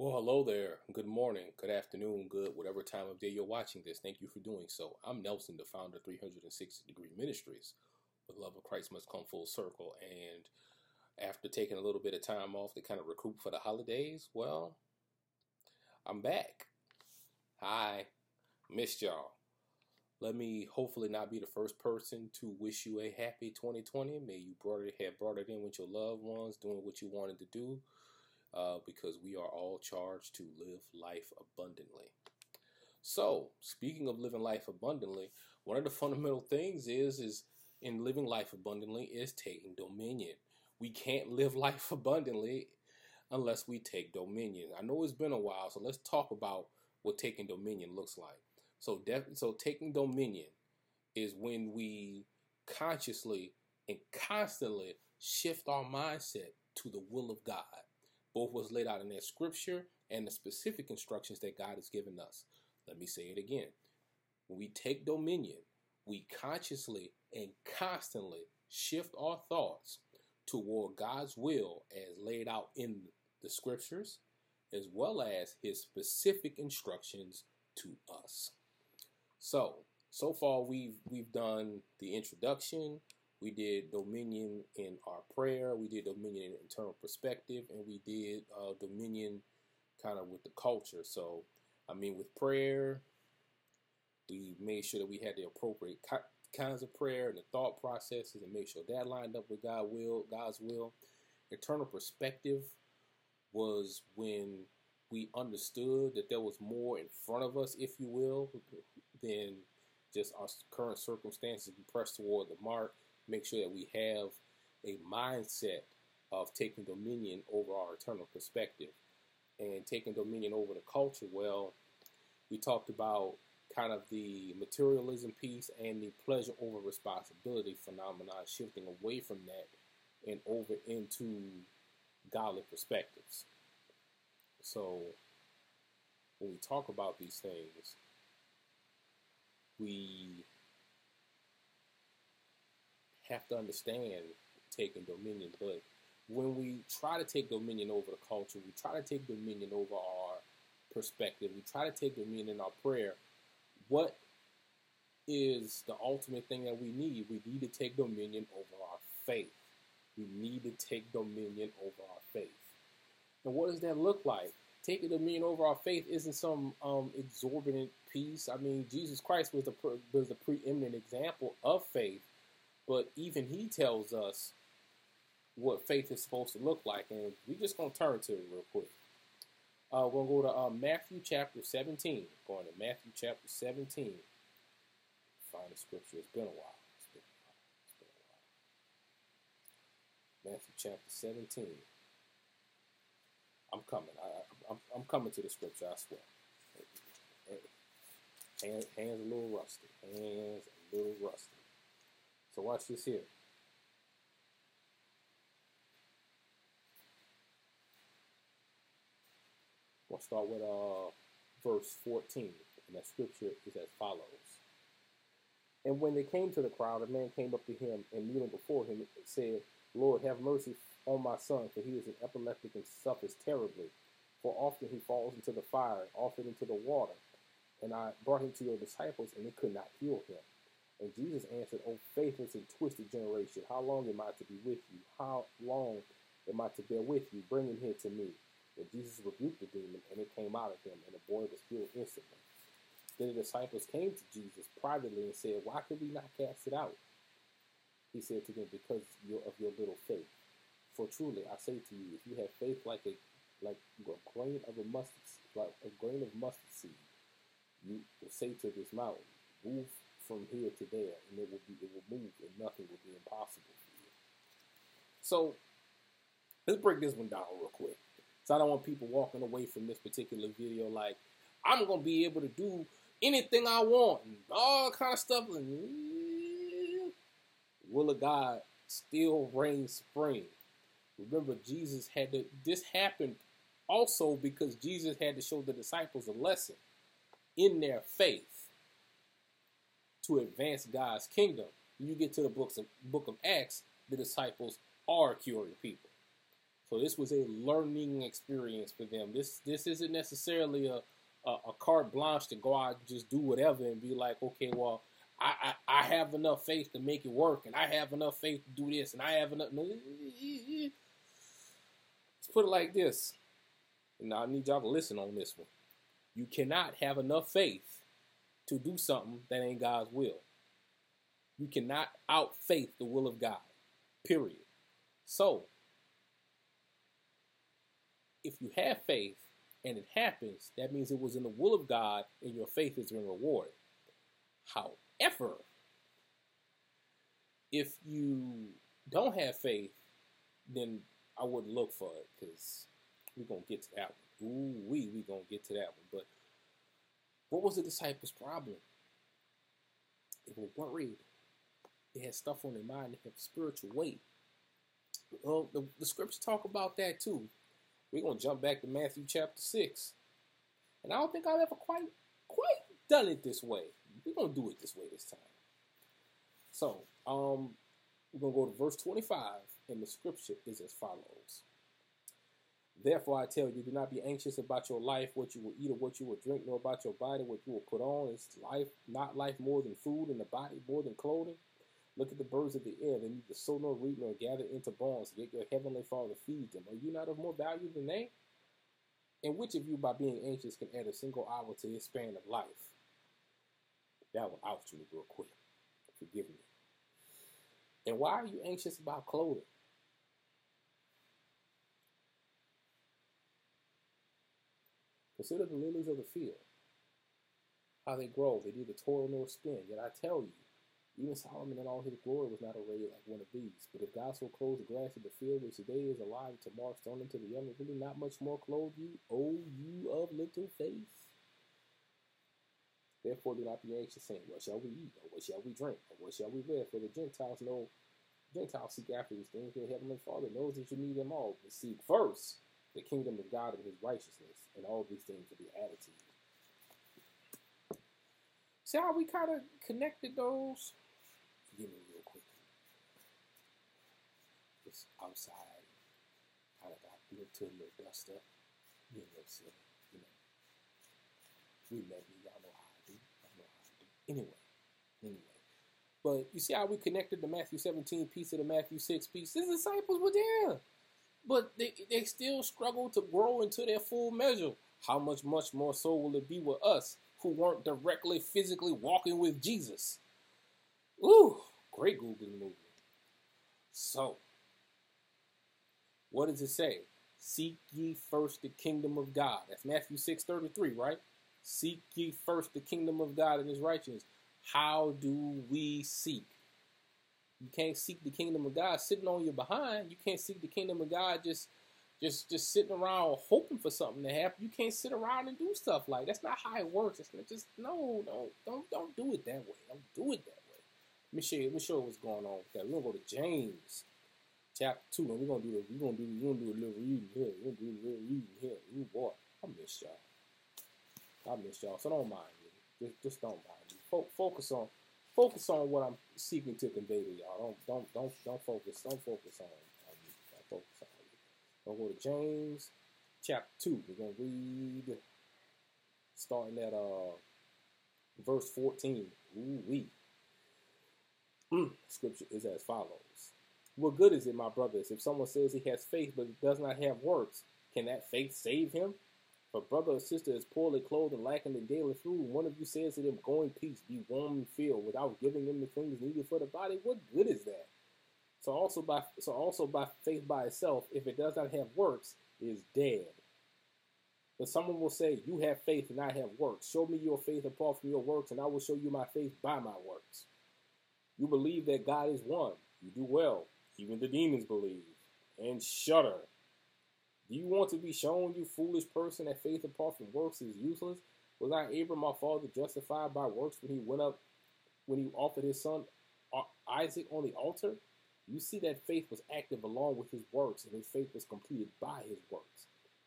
Well, hello there. Good morning, good afternoon, good whatever time of day you're watching this. Thank you for doing so. I'm Nelson, the founder of 360 Degree Ministries. The love of Christ must come full circle. And after taking a little bit of time off to kind of recoup for the holidays, well, I'm back. Hi, missed y'all. Let me hopefully not be the first person to wish you a happy 2020. May you brought it, have brought it in with your loved ones, doing what you wanted to do uh, because we are all charged to live life abundantly. So, speaking of living life abundantly, one of the fundamental things is is in living life abundantly is taking dominion. We can't live life abundantly unless we take dominion. I know it's been a while, so let's talk about what taking dominion looks like. So, def- so taking dominion is when we consciously and constantly shift our mindset to the will of God. Both was laid out in that scripture and the specific instructions that God has given us. Let me say it again. When we take dominion, we consciously and constantly shift our thoughts toward God's will as laid out in the scriptures, as well as his specific instructions to us. So, so far we've we've done the introduction, we did dominion in our prayer. We did dominion in internal perspective, and we did uh, dominion kind of with the culture. So, I mean, with prayer, we made sure that we had the appropriate kinds of prayer and the thought processes, and make sure that lined up with God will, God's will. Internal perspective was when we understood that there was more in front of us, if you will, than just our current circumstances. We press toward the mark make sure that we have a mindset of taking dominion over our eternal perspective and taking dominion over the culture. Well, we talked about kind of the materialism piece and the pleasure over responsibility phenomenon, shifting away from that and over into godly perspectives. So, when we talk about these things, we have to understand taking dominion. But when we try to take dominion over the culture, we try to take dominion over our perspective, we try to take dominion in our prayer, what is the ultimate thing that we need? We need to take dominion over our faith. We need to take dominion over our faith. And what does that look like? Taking dominion over our faith isn't some um, exorbitant piece. I mean, Jesus Christ was the was the preeminent example of faith but even he tells us what faith is supposed to look like. And we're just going to turn to it real quick. Uh, we're going to go to uh, Matthew chapter 17. Going to Matthew chapter 17. Find the scripture. It's been a while. It's been a while. Matthew chapter 17. I'm coming. I, I'm, I'm coming to the scripture, I swear. Hands, hands a little rusty. Hands a little rusty. So watch this here. We'll start with uh, verse 14, and that scripture is as follows. And when they came to the crowd, a man came up to him and kneeling before him said, Lord, have mercy on my son, for he is an epileptic and suffers terribly. For often he falls into the fire, often into the water. And I brought him to your disciples, and they could not heal him. And Jesus answered, O faithless and twisted generation, how long am I to be with you? How long am I to bear with you? Bring him here to me. And Jesus rebuked the demon, and it came out of him, and the boy was healed instantly. Then the disciples came to Jesus privately and said, Why could we not cast it out? He said to them, Because of your little faith. For truly, I say to you, if you have faith like a like a grain of a mustard, like a grain of mustard seed, you will say to this mountain, Move from here to there, and it will be it will move, and nothing will be impossible for you. So let's break this one down real quick. So I don't want people walking away from this particular video like I'm gonna be able to do anything I want and all kind of stuff. And will of God still reign supreme? Remember, Jesus had to. This happened also because Jesus had to show the disciples a lesson in their faith to advance God's kingdom. When you get to the books of, book of Acts, the disciples are curing people. So this was a learning experience for them. This this isn't necessarily a a, a carte blanche to go out and just do whatever and be like, okay, well, I, I, I have enough faith to make it work, and I have enough faith to do this, and I have enough. Let's put it like this. And I need y'all to listen on this one. You cannot have enough faith to do something that ain't God's will. You cannot out faith the will of God. Period. So, if you have faith and it happens, that means it was in the will of God and your faith is being rewarded. However, if you don't have faith, then I wouldn't look for it because we're going to get to that one. Ooh, we we going to get to that one. But what was the disciples' problem? They were worried. They had stuff on their mind. They had spiritual weight. Well, the, the scriptures talk about that too. We're gonna jump back to Matthew chapter six, and I don't think I've ever quite quite done it this way. We're gonna do it this way this time. So, um, we're gonna go to verse twenty-five, and the scripture is as follows. Therefore, I tell you, do not be anxious about your life, what you will eat or what you will drink, nor about your body, what you will put on. Is life not life more than food, and the body more than clothing? Look at the birds of the air; they neither sow nor reap nor gather into barns, yet your heavenly Father feeds them. Are you not of more value than they? And which of you, by being anxious, can add a single hour to his span of life? That one ouched me real quick. Forgive me. And why are you anxious about clothing? Consider the lilies of the field, how they grow. They neither toil nor spin. Yet I tell you, even Solomon in all his glory was not arrayed like one of these. But if God so clothes the grass of the field, which today is alive, tomorrow thrown into the oven, will he not much more clothe you, O you of little faith? Therefore do not be anxious, saying, What shall we eat? Or what shall we drink? Or what shall we wear? For the Gentiles know Gentiles seek after these things, your heavenly Father knows that you need them all. But seek first the kingdom of God and his righteousness, and all these things will be added to you. See how we kind of connected those? Forgive me real quick. Just outside, kind of got a little, a little dust up. You know, silly, you know. We met me, y'all know how I do. Y'all know how I do. Anyway, anyway. But you see how we connected the Matthew 17 piece to the Matthew 6 piece? His disciples were there but they, they still struggle to grow into their full measure. How much, much more so will it be with us who weren't directly physically walking with Jesus? Ooh, great Googling movement. So, what does it say? Seek ye first the kingdom of God. That's Matthew 6 33, right? Seek ye first the kingdom of God and his righteousness. How do we seek? You can't seek the kingdom of God sitting on your behind. You can't seek the kingdom of God just just just sitting around hoping for something to happen. You can't sit around and do stuff like that's not how it works. It's just no, no, don't don't do it that way. Don't do it that way. Let me show you. Let me show you what's going on with that. We're gonna go to James chapter two, and we're gonna do we're gonna do we're gonna do a little reading here. We're gonna do a little reading here. Ooh boy, I miss y'all. I miss y'all. So don't mind me. Just just don't mind me. Focus on focus on what I'm seeking to convey to y'all. Don't don't don't don't focus. Don't focus on, on. Don't focus on go to James chapter two. We're gonna read starting at uh verse 14. Ooh wee. Mm, scripture is as follows. What good is it, my brothers, if someone says he has faith but does not have works? Can that faith save him? A brother or sister is poorly clothed and lacking the daily food, one of you says to them, Go in peace, be warm and filled, without giving them the things needed for the body, what good is that? So also by so also by faith by itself, if it does not have works, is dead. But someone will say, You have faith and I have works. Show me your faith apart from your works, and I will show you my faith by my works. You believe that God is one. You do well. Even the demons believe and shudder. Do you want to be shown, you foolish person, that faith apart from works is useless? Was not Abram my father justified by works when he went up, when he offered his son uh, Isaac on the altar? You see that faith was active along with his works, and his faith was completed by his works.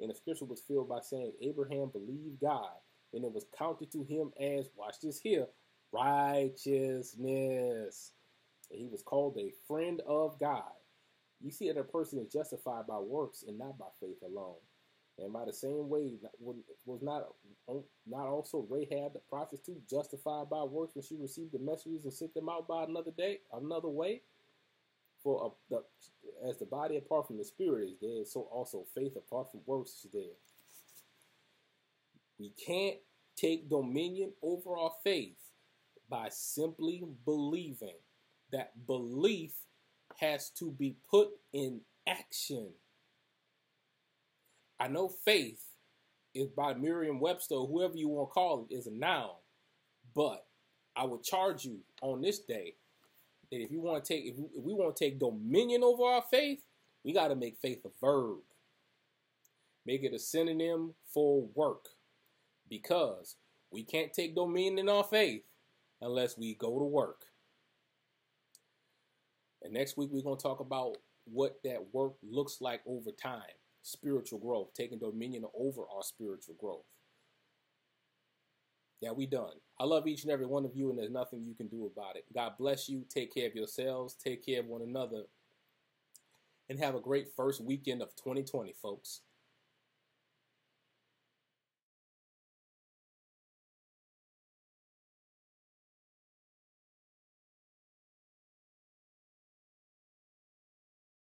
And the scripture was filled by saying, Abraham believed God, and it was counted to him as, watch this here, righteousness. And he was called a friend of God. You see that a person is justified by works and not by faith alone. And by the same way, was not not also Rahab the prostitute justified by works when she received the messages and sent them out by another day, another way? For a, the, as the body apart from the spirit is dead, so also faith apart from works is dead. We can't take dominion over our faith by simply believing. That belief has to be put in action. I know faith is by Merriam Webster, whoever you want to call it, is a noun. But I would charge you on this day that if you want to take, if we, want to take dominion over our faith, we got to make faith a verb. Make it a synonym for work. Because we can't take dominion in our faith unless we go to work. And next week, we're going to talk about what that work looks like over time spiritual growth, taking dominion over our spiritual growth. Yeah, we done. I love each and every one of you, and there's nothing you can do about it. God bless you. Take care of yourselves. Take care of one another. And have a great first weekend of 2020, folks.